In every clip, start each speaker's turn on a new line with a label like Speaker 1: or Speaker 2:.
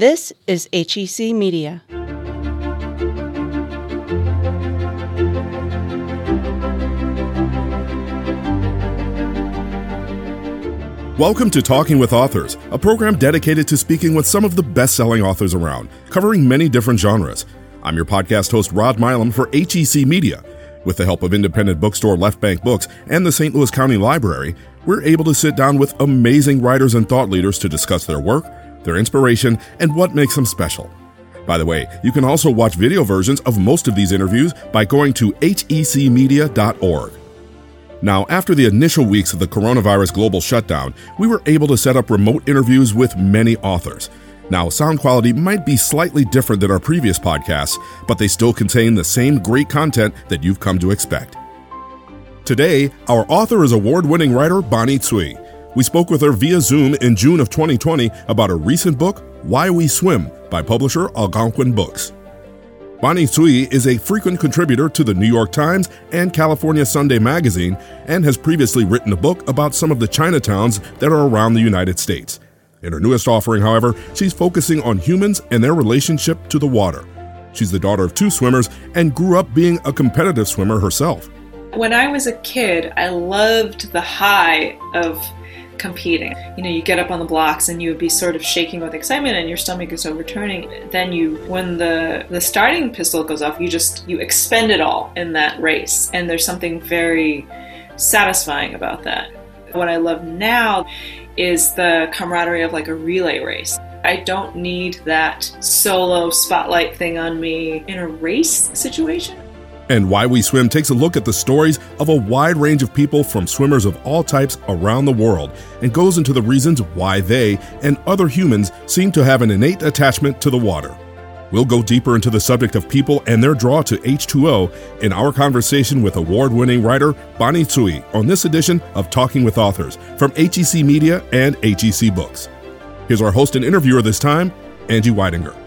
Speaker 1: This is HEC Media.
Speaker 2: Welcome to Talking with Authors, a program dedicated to speaking with some of the best selling authors around, covering many different genres. I'm your podcast host, Rod Milam, for HEC Media. With the help of independent bookstore Left Bank Books and the St. Louis County Library, we're able to sit down with amazing writers and thought leaders to discuss their work their inspiration, and what makes them special. By the way, you can also watch video versions of most of these interviews by going to hecmedia.org. Now, after the initial weeks of the coronavirus global shutdown, we were able to set up remote interviews with many authors. Now, sound quality might be slightly different than our previous podcasts, but they still contain the same great content that you've come to expect. Today, our author is award winning writer Bonnie Tsui. We spoke with her via Zoom in June of 2020 about a recent book, Why We Swim, by publisher Algonquin Books. Bonnie Tsui is a frequent contributor to the New York Times and California Sunday Magazine and has previously written a book about some of the Chinatowns that are around the United States. In her newest offering, however, she's focusing on humans and their relationship to the water. She's the daughter of two swimmers and grew up being a competitive swimmer herself.
Speaker 3: When I was a kid, I loved the high of competing. You know, you get up on the blocks and you would be sort of shaking with excitement and your stomach is overturning. Then you when the the starting pistol goes off, you just you expend it all in that race. And there's something very satisfying about that. What I love now is the camaraderie of like a relay race. I don't need that solo spotlight thing on me in a race situation.
Speaker 2: And Why We Swim takes a look at the stories of a wide range of people from swimmers of all types around the world and goes into the reasons why they and other humans seem to have an innate attachment to the water. We'll go deeper into the subject of people and their draw to H2O in our conversation with award winning writer Bonnie Tsui on this edition of Talking with Authors from HEC Media and HEC Books. Here's our host and interviewer this time, Angie Weidinger.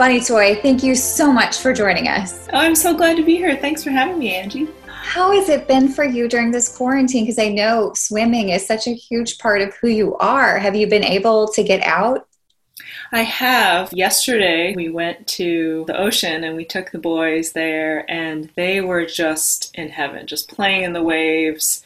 Speaker 4: Bonnie Tsui, thank you so much for joining us.
Speaker 3: Oh, I'm so glad to be here. Thanks for having me, Angie.
Speaker 4: How has it been for you during this quarantine? Because I know swimming is such a huge part of who you are. Have you been able to get out?
Speaker 3: I have. Yesterday, we went to the ocean and we took the boys there, and they were just in heaven, just playing in the waves.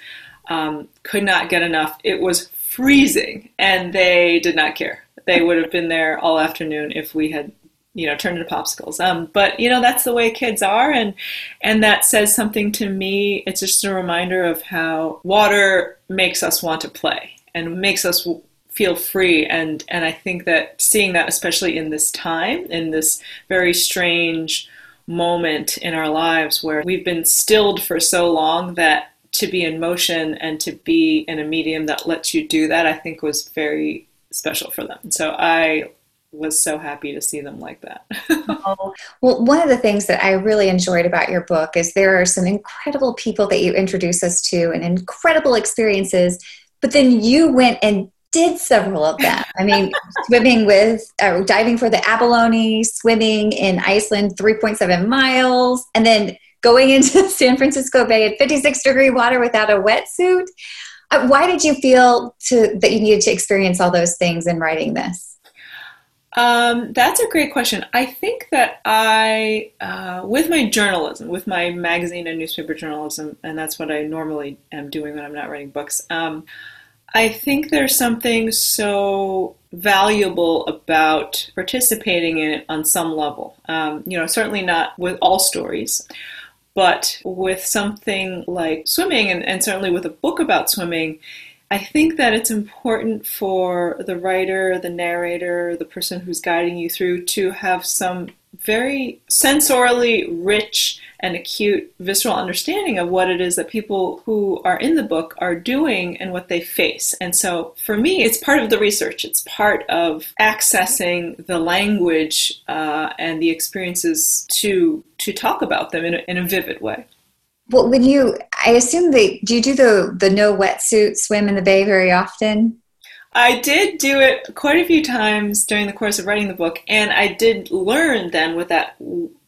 Speaker 3: Um, could not get enough. It was freezing, and they did not care. They would have been there all afternoon if we had you know turn into popsicles. Um, but you know that's the way kids are and and that says something to me. It's just a reminder of how water makes us want to play and makes us feel free. And and i think that seeing that especially in this time in this very strange moment in our lives where we've been stilled for so long that to be in motion and to be in a medium that lets you do that i think was very special for them. So i was so happy to see them like that.
Speaker 4: oh, well, one of the things that I really enjoyed about your book is there are some incredible people that you introduce us to and incredible experiences, but then you went and did several of them. I mean, swimming with, uh, diving for the abalone, swimming in Iceland 3.7 miles, and then going into San Francisco Bay at 56 degree water without a wetsuit. Uh, why did you feel to, that you needed to experience all those things in writing this?
Speaker 3: Um, that's a great question. I think that I, uh, with my journalism, with my magazine and newspaper journalism, and that's what I normally am doing when I'm not writing books, um, I think there's something so valuable about participating in it on some level. Um, you know, certainly not with all stories, but with something like swimming, and, and certainly with a book about swimming I think that it's important for the writer, the narrator, the person who's guiding you through to have some very sensorially rich and acute visceral understanding of what it is that people who are in the book are doing and what they face. And so for me, it's part of the research. It's part of accessing the language uh, and the experiences to to talk about them in a, in a vivid way.
Speaker 4: Well, when you, I assume they, do you do the the no wetsuit swim in the bay very often?
Speaker 3: I did do it quite a few times during the course of writing the book, and I did learn then with that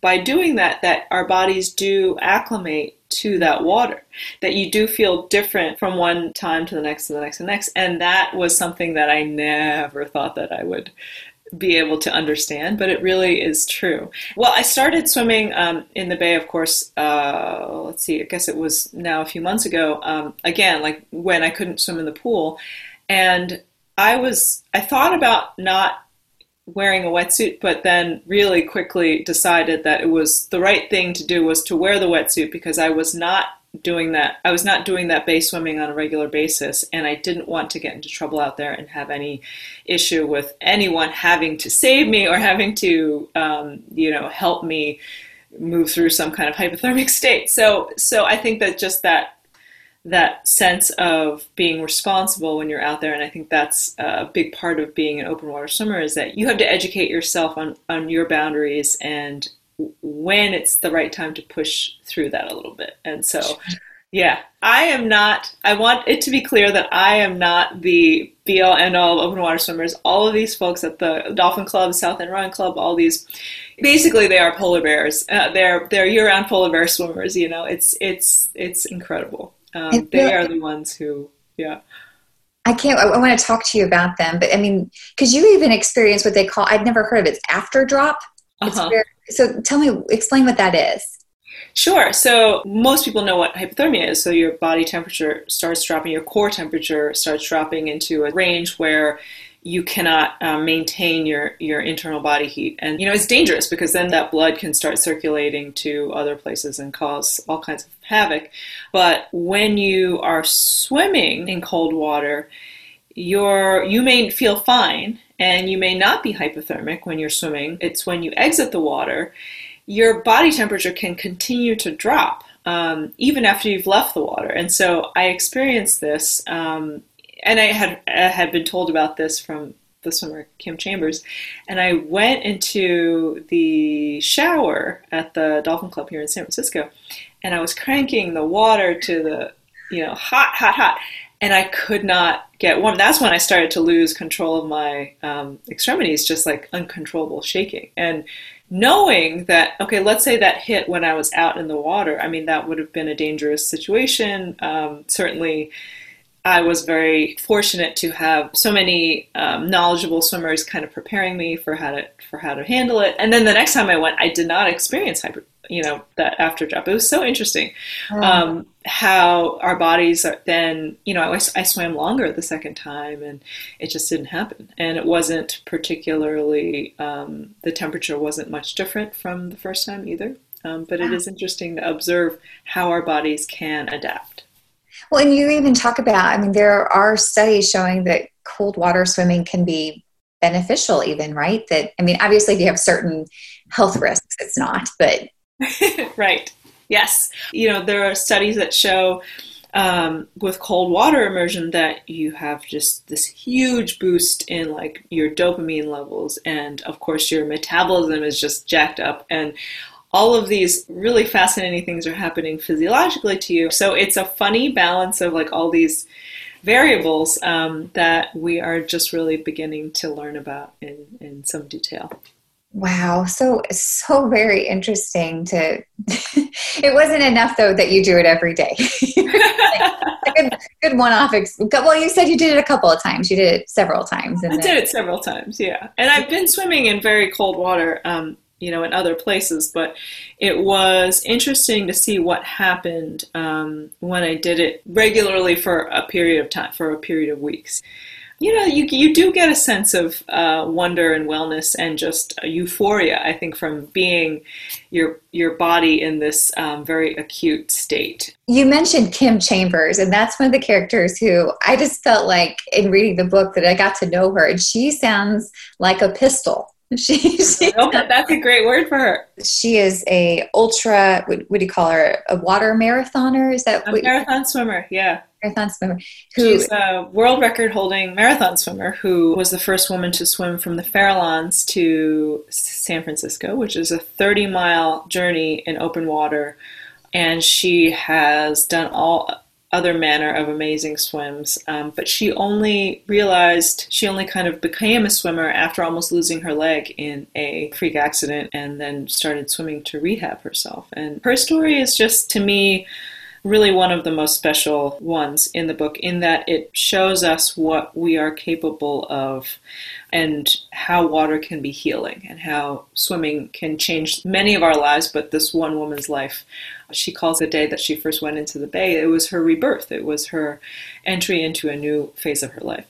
Speaker 3: by doing that that our bodies do acclimate to that water that you do feel different from one time to the next to the next to the next and that was something that i never thought that i would be able to understand, but it really is true. Well, I started swimming um, in the bay, of course. Uh, let's see, I guess it was now a few months ago. Um, again, like when I couldn't swim in the pool, and I was I thought about not wearing a wetsuit, but then really quickly decided that it was the right thing to do was to wear the wetsuit because I was not doing that. I was not doing that bay swimming on a regular basis, and I didn't want to get into trouble out there and have any issue with anyone having to save me or having to, um, you know, help me move through some kind of hypothermic state. So, so I think that just that that sense of being responsible when you're out there and i think that's a big part of being an open water swimmer is that you have to educate yourself on, on your boundaries and when it's the right time to push through that a little bit. And so, yeah, I am not, I want it to be clear that I am not the be all end all of open water swimmers. All of these folks at the Dolphin Club, South End Rowing Club, all these, basically they are polar bears. Uh, they're, they're year round polar bear swimmers, you know, it's, it's, it's incredible. Um, they are the ones who, yeah.
Speaker 4: I can't. I, want to talk to you about them, but I mean, because you even experience what they call—I'd never heard of it. It's after drop. Uh-huh. Very, so tell me, explain what that is.
Speaker 3: Sure. So most people know what hypothermia is. So your body temperature starts dropping, your core temperature starts dropping into a range where you cannot um, maintain your your internal body heat, and you know it's dangerous because then that blood can start circulating to other places and cause all kinds of havoc. But when you are swimming in cold water, you're you may feel fine and you may not be hypothermic when you're swimming. It's when you exit the water, your body temperature can continue to drop um, even after you've left the water. And so I experienced this, um, and I had I had been told about this from the swimmer Kim Chambers, and I went into the shower at the Dolphin Club here in San Francisco, and I was cranking the water to the you know hot, hot, hot, and I could not get warm. That's when I started to lose control of my um, extremities, just like uncontrollable shaking. And knowing that, okay, let's say that hit when I was out in the water, I mean, that would have been a dangerous situation. Um, certainly, I was very fortunate to have so many um, knowledgeable swimmers kind of preparing me for how to for how to handle it. And then the next time I went, I did not experience hyper, you know, that after drop. It was so interesting oh. How our bodies are then, you know, I, I swam longer the second time, and it just didn't happen. And it wasn't particularly um, the temperature wasn't much different from the first time either. Um, but wow. it is interesting to observe how our bodies can adapt.
Speaker 4: Well, and you even talk about, I mean, there are studies showing that cold water swimming can be beneficial, even, right? That, I mean, obviously, if you have certain health risks, it's not, but.
Speaker 3: right. Yes. You know, there are studies that show um, with cold water immersion that you have just this huge boost in like your dopamine levels and of course your metabolism is just jacked up and all of these really fascinating things are happening physiologically to you. So it's a funny balance of like all these variables um, that we are just really beginning to learn about in, in some detail.
Speaker 4: Wow, so so very interesting to it wasn't enough though that you do it every day. good, good one-off. Ex- well, you said you did it a couple of times. You did it several times.
Speaker 3: I then... did it several times, yeah. And I've been swimming in very cold water um, you know, in other places. But it was interesting to see what happened um, when I did it regularly for a period of time, for a period of weeks. You know, you you do get a sense of uh, wonder and wellness and just euphoria. I think from being your your body in this um, very acute state.
Speaker 4: You mentioned Kim Chambers, and that's one of the characters who I just felt like in reading the book that I got to know her, and she sounds like a pistol She,
Speaker 3: she that's a great word for her.
Speaker 4: She is a ultra. What, what do you call her? A water marathoner? Is that
Speaker 3: a marathon swimmer? Yeah,
Speaker 4: marathon swimmer.
Speaker 3: Who, She's a world record holding marathon swimmer who was the first woman to swim from the Farallones to San Francisco, which is a 30 mile journey in open water. And she has done all other manner of amazing swims. Um, but she only realized, she only kind of became a swimmer after almost losing her leg in a freak accident and then started swimming to rehab herself. And her story is just, to me, really one of the most special ones in the book in that it shows us what we are capable of and how water can be healing and how swimming can change many of our lives, but this one woman's life. She calls the day that she first went into the bay, it was her rebirth, it was her entry into a new phase of her life.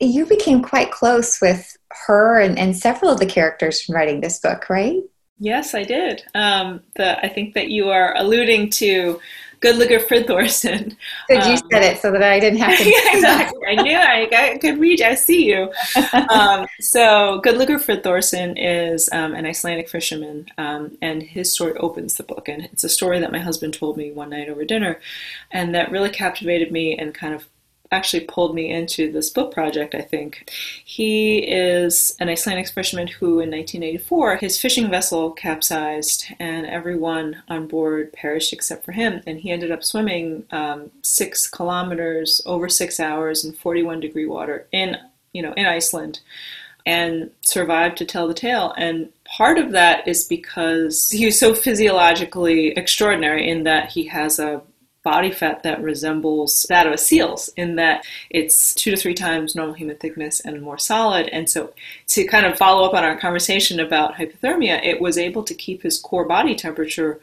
Speaker 4: You became quite close with her and, and several of the characters from writing this book, right?
Speaker 3: Yes, I did. Um, the, I think that you are alluding to Gudlaugur Fridthorsson.
Speaker 4: Good, you um, said it so that I didn't have to.
Speaker 3: yeah, exactly. I knew I, I could read. I see you. Um, so Gudlaugur Fridthorsson is um, an Icelandic fisherman, um, and his story opens the book. And it's a story that my husband told me one night over dinner, and that really captivated me and kind of actually pulled me into this book project, I think. He is an Icelandic fisherman who, in 1984, his fishing vessel capsized and everyone on board perished except for him. And he ended up swimming um, six kilometers over six hours in 41 degree water in, you know, in Iceland and survived to tell the tale. And part of that is because he was so physiologically extraordinary in that he has a body fat that resembles that of a seal's in that it's two to three times normal human thickness and more solid. And so, to kind of follow up on our conversation about hypothermia, it was able to keep his core body temperature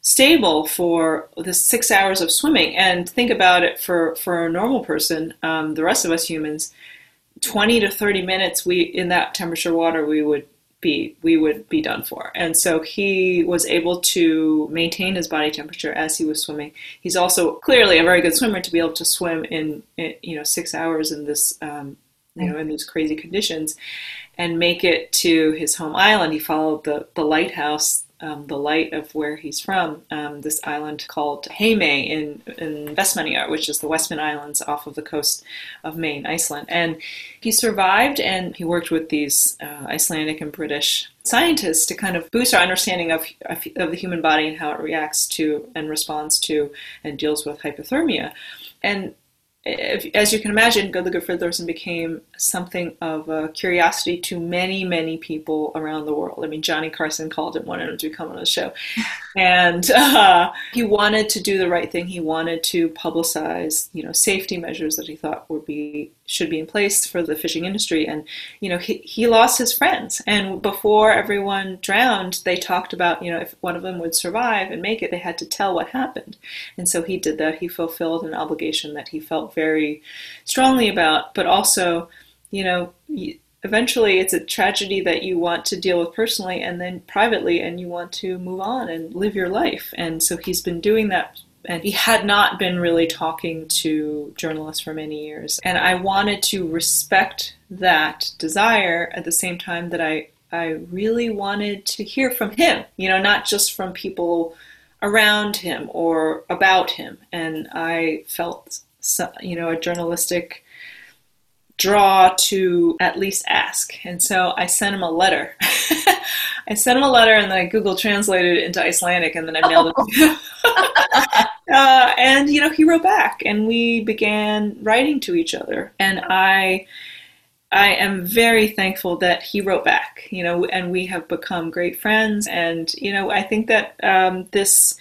Speaker 3: stable for the six hours of swimming. And think about it for, for a normal person, um, the rest of us humans, 20 to 30 minutes we in that temperature water, we would be we would be done for. And so he was able to maintain his body temperature as he was swimming. He's also clearly a very good swimmer to be able to swim in, in you know six hours in this um, you know in these crazy conditions and make it to his home island. He followed the the lighthouse um, the light of where he's from, um, this island called Heimaey in, in Vestmannaeyjar, which is the Westman Islands off of the coast of Maine, Iceland. And he survived and he worked with these uh, Icelandic and British scientists to kind of boost our understanding of, of, of the human body and how it reacts to and responds to and deals with hypothermia. And if, as you can imagine, Gudlaugur Fridthorsson became something of a curiosity to many, many people around the world. I mean, Johnny Carson called him, wanted him to come on the show. And uh, he wanted to do the right thing. He wanted to publicize, you know, safety measures that he thought would be should be in place for the fishing industry. And, you know, he, he lost his friends. And before everyone drowned, they talked about, you know, if one of them would survive and make it, they had to tell what happened. And so he did that. He fulfilled an obligation that he felt very strongly about, but also, you know, eventually it's a tragedy that you want to deal with personally and then privately and you want to move on and live your life and so he's been doing that and he had not been really talking to journalists for many years. And i wanted to respect that desire at the same time that i i really wanted to hear from him you know not just from people around him or about him. And i felt you know, a journalistic draw to at least ask. And so I sent him a letter. I sent him a letter and then I Google translated it into Icelandic and then I mailed it to him. uh, and, you know, he wrote back and we began writing to each other. And I. I am very thankful that he wrote back, you know, and we have become great friends. And, you know, I think that um, this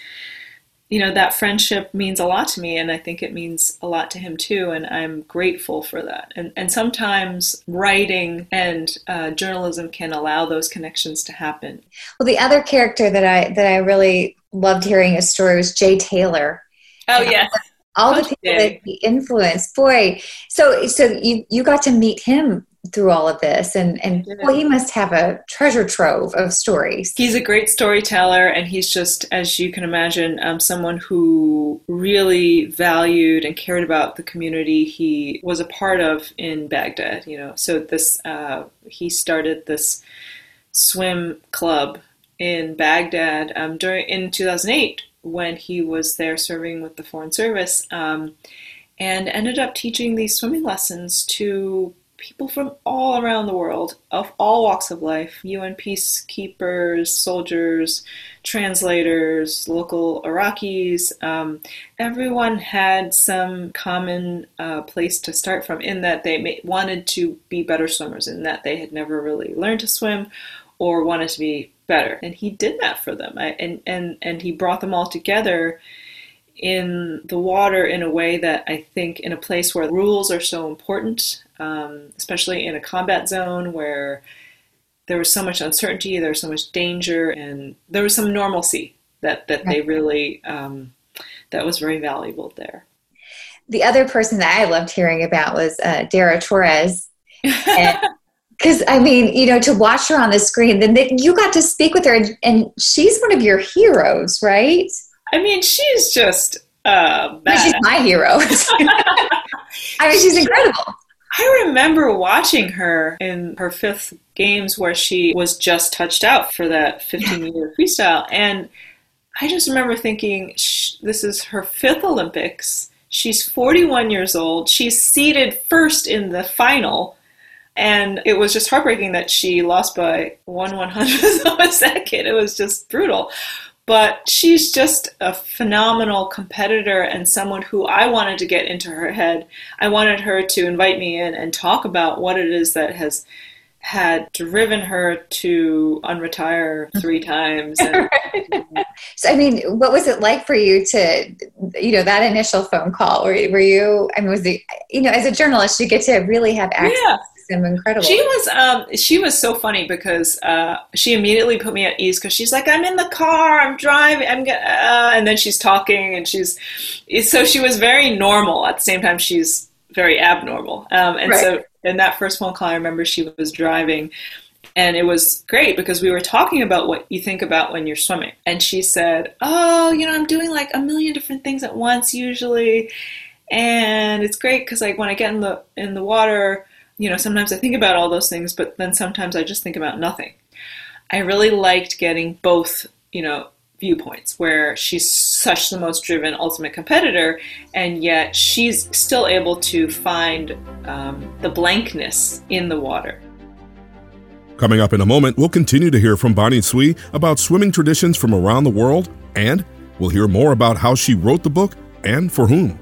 Speaker 3: you know that friendship means a lot to me and i think it means a lot to him too and i'm grateful for that. And, and sometimes writing and uh, journalism can allow those connections to happen.
Speaker 4: Well the other character that i that i really loved hearing his story was jay taylor.
Speaker 3: Oh yes.
Speaker 4: all the people that he influenced. Boy so so you you got to meet him through all of this. And and well he must have a treasure trove of stories.
Speaker 3: He's a great storyteller and he's just as you can imagine um, someone who really valued and cared about the community he was a part of in baghdad you know. So this uh, he started this swim club in baghdad um, during in 2008 when he was there serving with the foreign service um, and ended up teaching these swimming lessons to people from all around the world, of all walks of life UN peacekeepers, soldiers, translators, local Iraqis. Um, everyone had some common uh, place to start from in that they may, wanted to be better swimmers, in that they had never really learned to swim or wanted to be better. And he did that for them. I, and, and, and he brought them all together in the water in a way that I think in a place where rules are so important, um, especially in a combat zone where there was so much uncertainty, there was so much danger, and there was some normalcy that that they really um, that was very valuable there.
Speaker 4: The other person that I loved hearing about was uh, Dara Torres. Because I mean, you know, to watch her on the screen, then you got to speak with her, and, and she's one of your heroes, right?
Speaker 3: I mean, she's just uh,
Speaker 4: she's my hero. I mean, she's incredible.
Speaker 3: I remember watching her in her fifth games where she was just touched out for that 15 meter freestyle. And I just remember thinking, this is her fifth Olympics. She's 41 years old. She's seated first in the final. And it was just heartbreaking that she lost by one one hundredth of a second. It was just brutal but she's just a phenomenal competitor and someone who I wanted to get into her head. I wanted her to invite me in and talk about what it is that has had driven her to unretire three times. And,
Speaker 4: so, I mean, what was it like for you to, you know, that initial phone call? Were, were you, I mean, was it, you know, as a journalist, you get to really have access yeah incredible.
Speaker 3: She was um she was so funny because uh she immediately put me at ease because she's like I'm in the car I'm driving I'm uh, and then she's talking and she's so she was very normal at the same time she's very abnormal um and right. so in that first phone call I remember she was driving and it was great because we were talking about what you think about when you're swimming and she said oh you know i'm doing like a million different things at once usually and it's great because like when i get in the in the water you know, sometimes I think about all those things, but then sometimes I just think about nothing. I really liked getting both, you know, viewpoints where she's such the most driven ultimate competitor and yet she's still able to find um, the blankness in the water
Speaker 2: coming up in a moment we'll continue to hear from bonnie tsui about swimming traditions from around the world and we'll hear more about how she wrote the book and for whom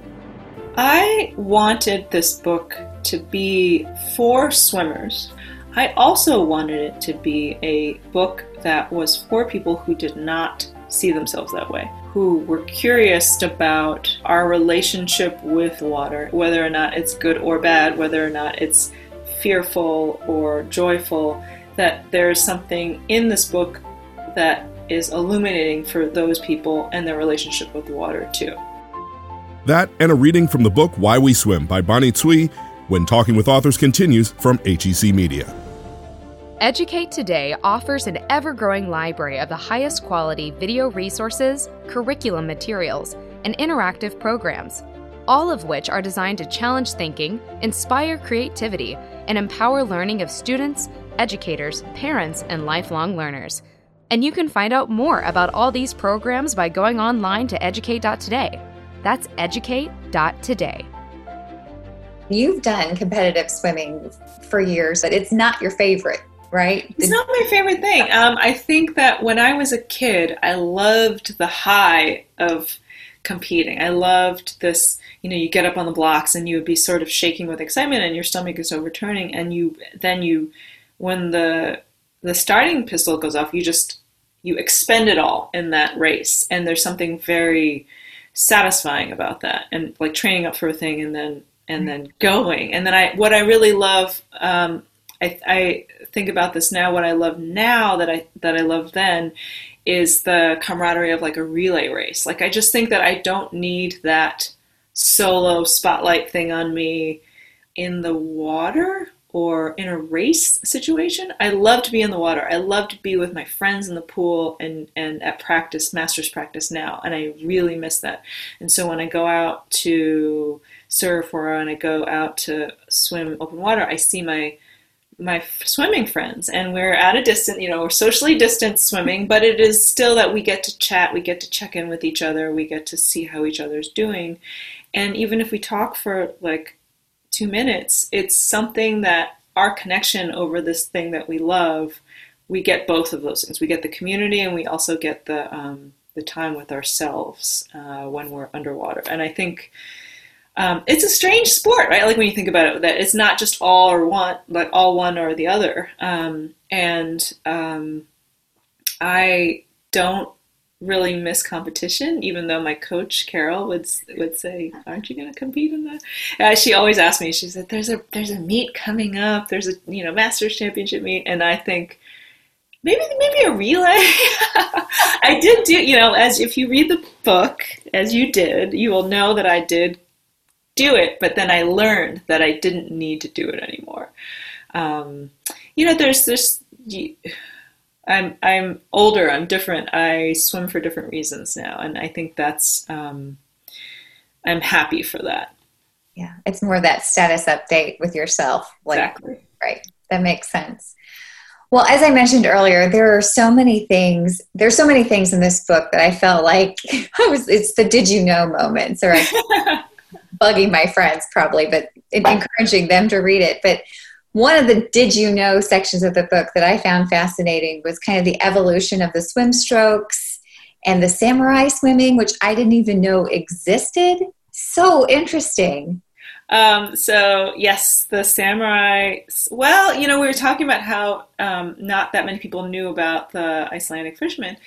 Speaker 3: i wanted this book to be for swimmers. I also wanted it to be a book that was for people who did not see themselves that way, who were curious about our relationship with water, whether or not it's good or bad, whether or not it's fearful or joyful, that there's something in this book that is illuminating for those people and their relationship with water too.
Speaker 2: That and a reading from the book Why We Swim by Bonnie Tsui when Talking with Authors continues from HEC Media.
Speaker 5: Educate Today offers an ever growing library of the highest quality video resources, curriculum materials, and interactive programs, all of which are designed to challenge thinking, inspire creativity, and empower learning of students, educators, parents, and lifelong learners. And you can find out more about all these programs by going online to educate.today. That's educate.today.
Speaker 4: You've done competitive swimming for years, but it's not your favorite, right?
Speaker 3: It's not my favorite thing. Um, I think that when I was a kid, I loved the high of competing. I loved this, you know, you get up on the blocks and you would be sort of shaking with excitement and your stomach is overturning and you then you when the the starting pistol goes off, you just you expend it all in that race and there's something very satisfying about that and like training up for a thing and then and then going. And then I, what I really love, um, I, I think about this now. What I love now that I that I love then is the camaraderie of like a relay race. Like I just think that I don't need that solo spotlight thing on me in the water or in a race situation. I love to be in the water. I love to be with my friends in the pool and, and at practice, master's practice now. And I really miss that. And so when I go out to surf or when I go out to swim open water, I see my my swimming friends. And we're at a distance you know we're socially distanced swimming but it is still that we get to chat we get to check in with each other we get to see how each other's doing. And even if we talk for like two minutes it's something that our connection over this thing that we love we get both of those things. We get the community and we also get the um, the time with ourselves uh, when we're underwater. And i think um, it's a strange sport, right? Like when you think about it, that it's not just all or one, like all one or the other. Um, and um, I don't really miss competition, even though my coach Carol would would say, "Aren't you going to compete in that?" Uh, she always asked me. She said, "There's a there's a meet coming up. There's a you know Masters Championship meet," and I think maybe maybe a relay. I did do you know as if you read the book as you did, you will know that I did do it, but then I learned that I didn't need to do it anymore. Um, you know, there's this. I'm I'm older. I'm different. I swim for different reasons now, and I think that's. Um, I'm happy for that.
Speaker 4: Yeah, it's more that status update with yourself.
Speaker 3: Like, exactly.
Speaker 4: Right. That makes sense. Well, as I mentioned earlier, there are so many things. There's so many things in this book that I felt like I was. It's the "Did you know" moments, or bugging my friends probably, but encouraging them to read it. But one of the did you know sections of the book that I found fascinating was kind of the evolution of the swim strokes and the samurai swimming, which I didn't even know existed. So interesting.
Speaker 3: Um, so yes, the samurai. Well, you know, we were talking about how um, not that many people knew about the Icelandic fishermen.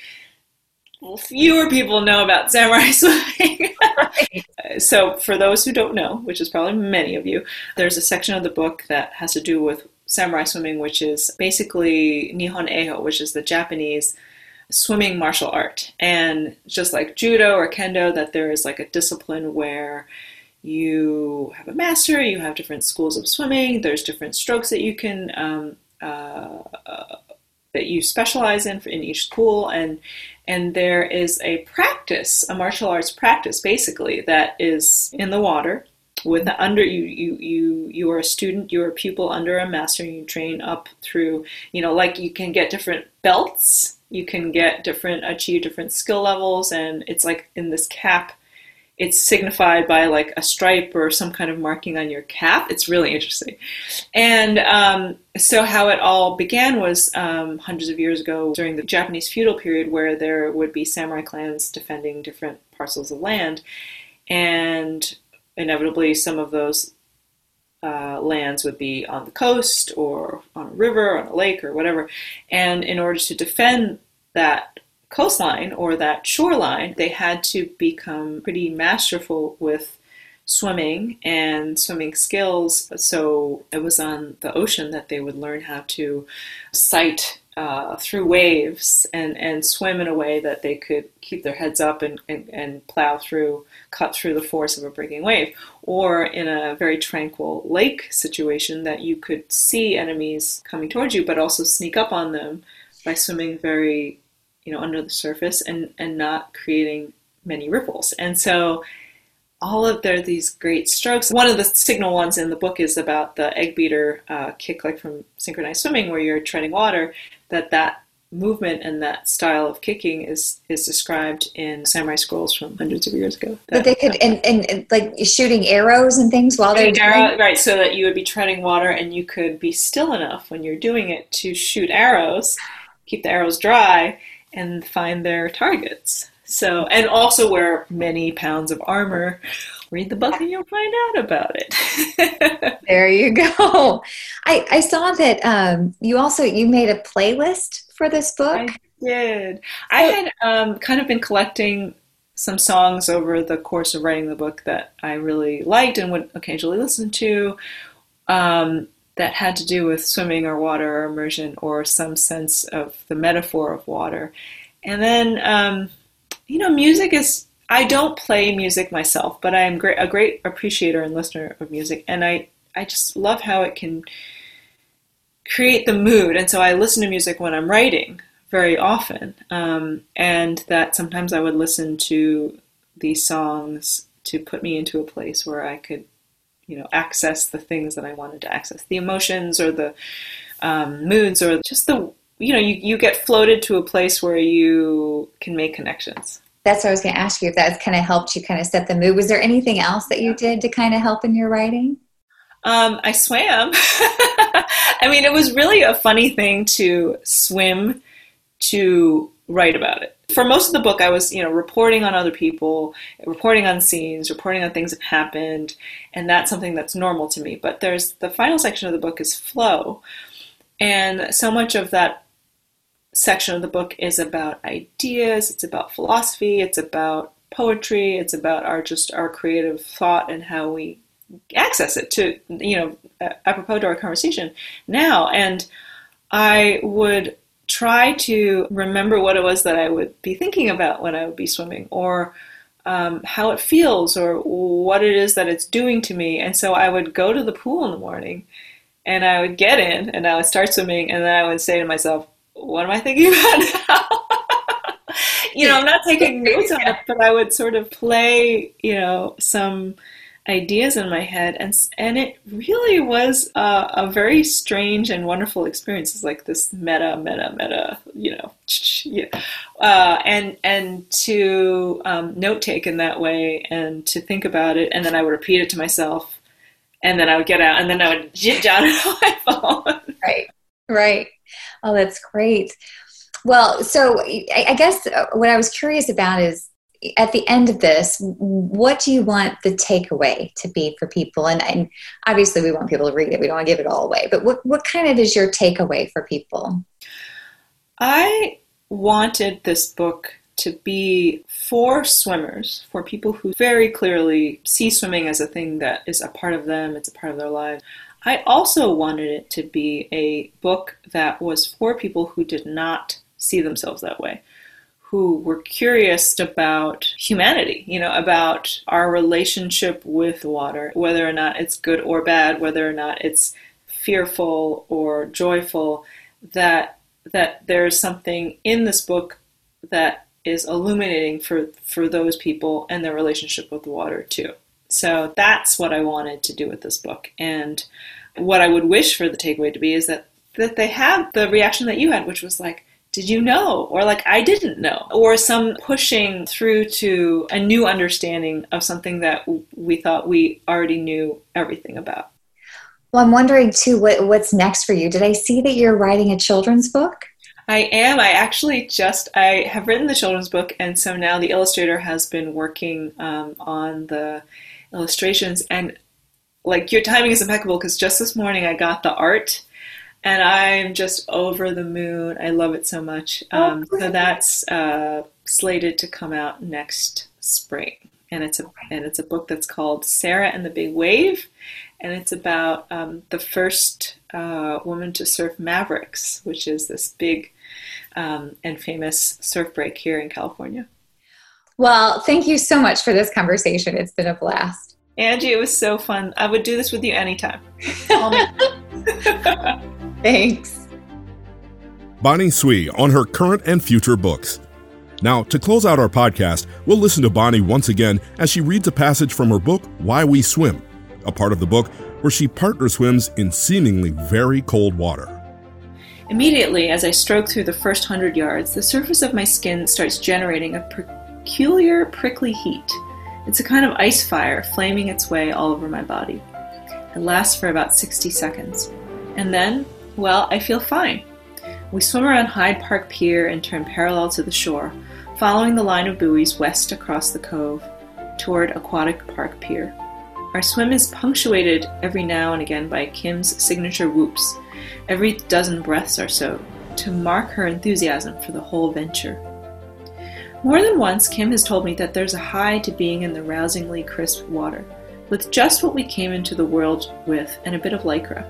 Speaker 3: Fewer people know about samurai swimming. so, for those who don't know, which is probably many of you, there's a section of the book that has to do with samurai swimming, which is basically Nihon Eiho, which is the Japanese swimming martial art. And just like judo or kendo, that there is like a discipline where you have a master, you have different schools of swimming, there's different strokes that you can um, uh, uh, that you specialize in in each school, and and there is a practice, a martial arts practice, basically that is in the water with the under you you you you are a student you are a pupil under a master and you train up through you know like you can get different belts you can get different achieve different skill levels and it's like in this cap it's signified by like a stripe or some kind of marking on your cap. It's really interesting. And um, so, how it all began was um, hundreds of years ago during the Japanese feudal period, where there would be samurai clans defending different parcels of land. And inevitably, some of those uh, lands would be on the coast or on a river, or on a lake, or whatever. And in order to defend that coastline or that shoreline, they had to become pretty masterful with swimming and swimming skills. So it was on the ocean that they would learn how to sight uh, through waves and, and swim in a way that they could keep their heads up and, and, and plow through, cut through the force of a breaking wave. Or in a very tranquil lake situation, that you could see enemies coming towards you, but also sneak up on them by swimming very you know under the surface and and not creating many ripples and so all of there these great strokes one of the signal ones in the book is about the egg beater uh, kick like from synchronized swimming where you're treading water that that movement and that style of kicking is is described in samurai scrolls from hundreds of years ago.
Speaker 4: That, but they could and, and, and, like shooting arrows and things while they're
Speaker 3: arrow, right, so that you would be treading water and you could be still enough when you're doing it to shoot arrows, keep the arrows dry, and find their targets. So, and also wear many pounds of armor. Read the book and you'll find out about it.
Speaker 4: there you go. I, I saw that um, you also you made a playlist for this book.
Speaker 3: I did. I had um, kind of been collecting some songs over the course of writing the book that I really liked and would occasionally listen to. Um, that had to do with swimming or water or immersion or some sense of the metaphor of water. And then, um, you know, music is, I don't play music myself, but I am great, a great appreciator and listener of music. And I, I just love how it can create the mood. And so I listen to music when I'm writing very often. Um, and that sometimes I would listen to these songs to put me into a place where I could you know access the things that I wanted to access, the emotions or the um, moods or just the you know you, you get floated to a place where you can make connections.
Speaker 4: That's what I was going to ask you if that kind of helped you kind of set the mood. Was there anything else that you did to kind of help in your writing?
Speaker 3: Um, I swam. I mean, it was really a funny thing to swim to write about it for most of the book i was you know reporting on other people reporting on scenes reporting on things that happened and that's something that's normal to me. But there's the final section of the book is flow and so much of that section of the book is about ideas, it's about philosophy, it's about poetry, it's about our just our creative thought and how we access it to you know apropos to our conversation now. And I would try to remember what it was that I would be thinking about when I would be swimming or um, how it feels or what it is that it's doing to me. And so I would go to the pool in the morning and I would get in and I would start swimming and then I would say to myself, what am I thinking about now? you know, I'm not taking notes on it, but I would sort of play, you know, some ideas in my head, and and it really was uh, a very strange and wonderful experience. It's like this meta, meta, meta, you know, yeah. uh, and and to um, note take in that way, and to think about it, and then I would repeat it to myself, and then I would get out, and then I would jot it on my phone.
Speaker 4: Right, right. Oh, that's great. Well, so I guess uh, what I was curious about is at the end of this, what do you want the takeaway to be for people? And, and, obviously, we want people to read it. We don't want to give it all away. But what, what kind of is your takeaway for people?
Speaker 3: I wanted this book to be for swimmers, for people who very clearly see swimming as a thing that is a part of them, it's a part of their lives. I also wanted it to be a book that was for people who did not see themselves that way who were curious about humanity, you know, about our relationship with water, whether or not it's good or bad, whether or not it's fearful or joyful, that that there's something in this book that is illuminating for for those people and their relationship with water too. So that's what I wanted to do with this book. And what I would wish for the takeaway to be is that that they have the reaction that you had, which was like, did you know? Or like, I didn't know. Or some pushing through to a new understanding of something that we thought we already knew everything about.
Speaker 4: Well, I'm wondering too, what, what's next for you? Did I see that you're writing a children's book?
Speaker 3: I am. I actually just I have written the children's book, and so now the illustrator has been working um, on the illustrations. And like your timing is impeccable because just this morning I got the art and I'm just over the moon. I love it so much. Oh, um, oh, so that's uh, slated to come out next spring, and it's a and it's a book that's called Sarah and the Big Wave, and it's about um, the first uh, woman to surf Mavericks, which is this big um, and famous surf break here in California.
Speaker 4: Well, thank you so much for this conversation. It's been a blast.
Speaker 3: Angie, it was so fun. I would do this with you anytime.
Speaker 4: Thanks.
Speaker 2: Bonnie Tsui on her current and future books. Now, to close out our podcast, we'll listen to Bonnie once again as she reads a passage from her book, Why We Swim, a part of the book where she partner swims in seemingly very cold water.
Speaker 3: Immediately, as I stroke through the first hundred yards, the surface of my skin starts generating a peculiar prickly heat. It's a kind of ice fire flaming its way all over my body. It lasts for about 60 seconds. And then well, I feel fine. We swim around Hyde Park Pier and turn parallel to the shore, following the line of buoys west across the cove toward Aquatic Park Pier. Our swim is punctuated every now and again by Kim's signature whoops, every dozen breaths or so, to mark her enthusiasm for the whole venture. More than once, Kim has told me that there's a high to being in the rousingly crisp water, with just what we came into the world with and a bit of lycra.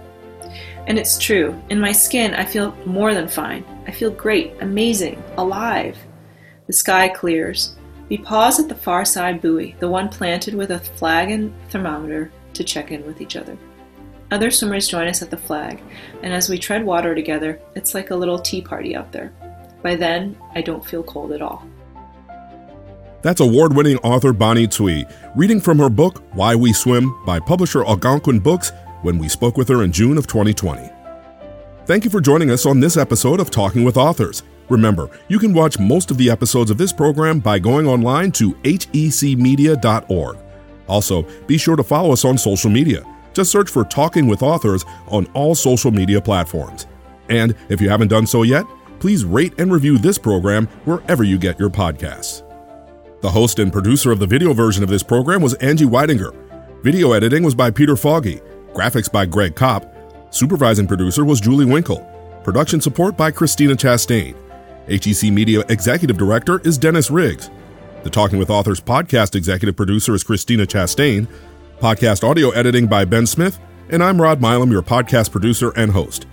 Speaker 3: And it's true. In my skin, I feel more than fine. I feel great, amazing, alive. The sky clears. We pause at the far side buoy, the one planted with a flag and thermometer, to check in with each other. Other swimmers join us at the flag, and as we tread water together, it's like a little tea party out there. By then, I don't feel cold at all.
Speaker 2: That's award winning author Bonnie Tsui, reading from her book, Why We Swim, by publisher Algonquin Books when we spoke with her in June of 2020. Thank you for joining us on this episode of Talking with Authors. Remember, you can watch most of the episodes of this program by going online to hecmedia.org. Also, be sure to follow us on social media. Just search for Talking with Authors on all social media platforms. And if you haven't done so yet, please rate and review this program wherever you get your podcasts. The host and producer of the video version of this program was Angie Weidinger. Video editing was by Peter Foggy. Graphics by Greg Kopp. Supervising producer was Julie Winkle. Production support by Christina Chastain. HEC Media Executive Director is Dennis Riggs. The Talking with Authors podcast executive producer is Christina Chastain. Podcast audio editing by Ben Smith. And I'm Rod Milam, your podcast producer and host.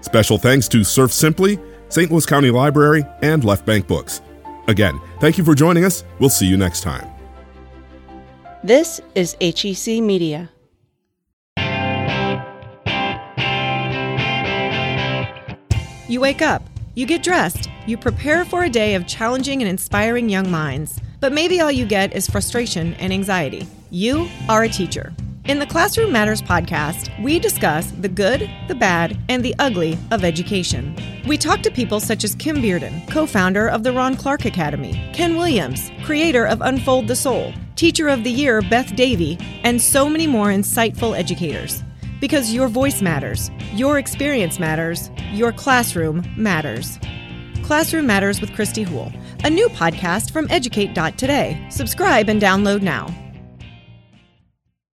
Speaker 2: Special thanks to Surf Simply, St. Louis County Library, and Left Bank Books. Again, thank you for joining us. We'll see you next time.
Speaker 1: This is HEC Media.
Speaker 6: You wake up, you get dressed, you prepare for a day of challenging and inspiring young minds. But maybe all you get is frustration and anxiety. You are a teacher. In the Classroom Matters podcast, we discuss the good, the bad, and the ugly of education. We talk to people such as Kim Bearden, co founder of the Ron Clark Academy, Ken Williams, creator of Unfold the Soul, Teacher of the Year Beth Davy, and so many more insightful educators. Because your voice matters, your experience matters, your classroom matters. Classroom Matters with Christy Houle, a new podcast from Educate.today. Subscribe and download now.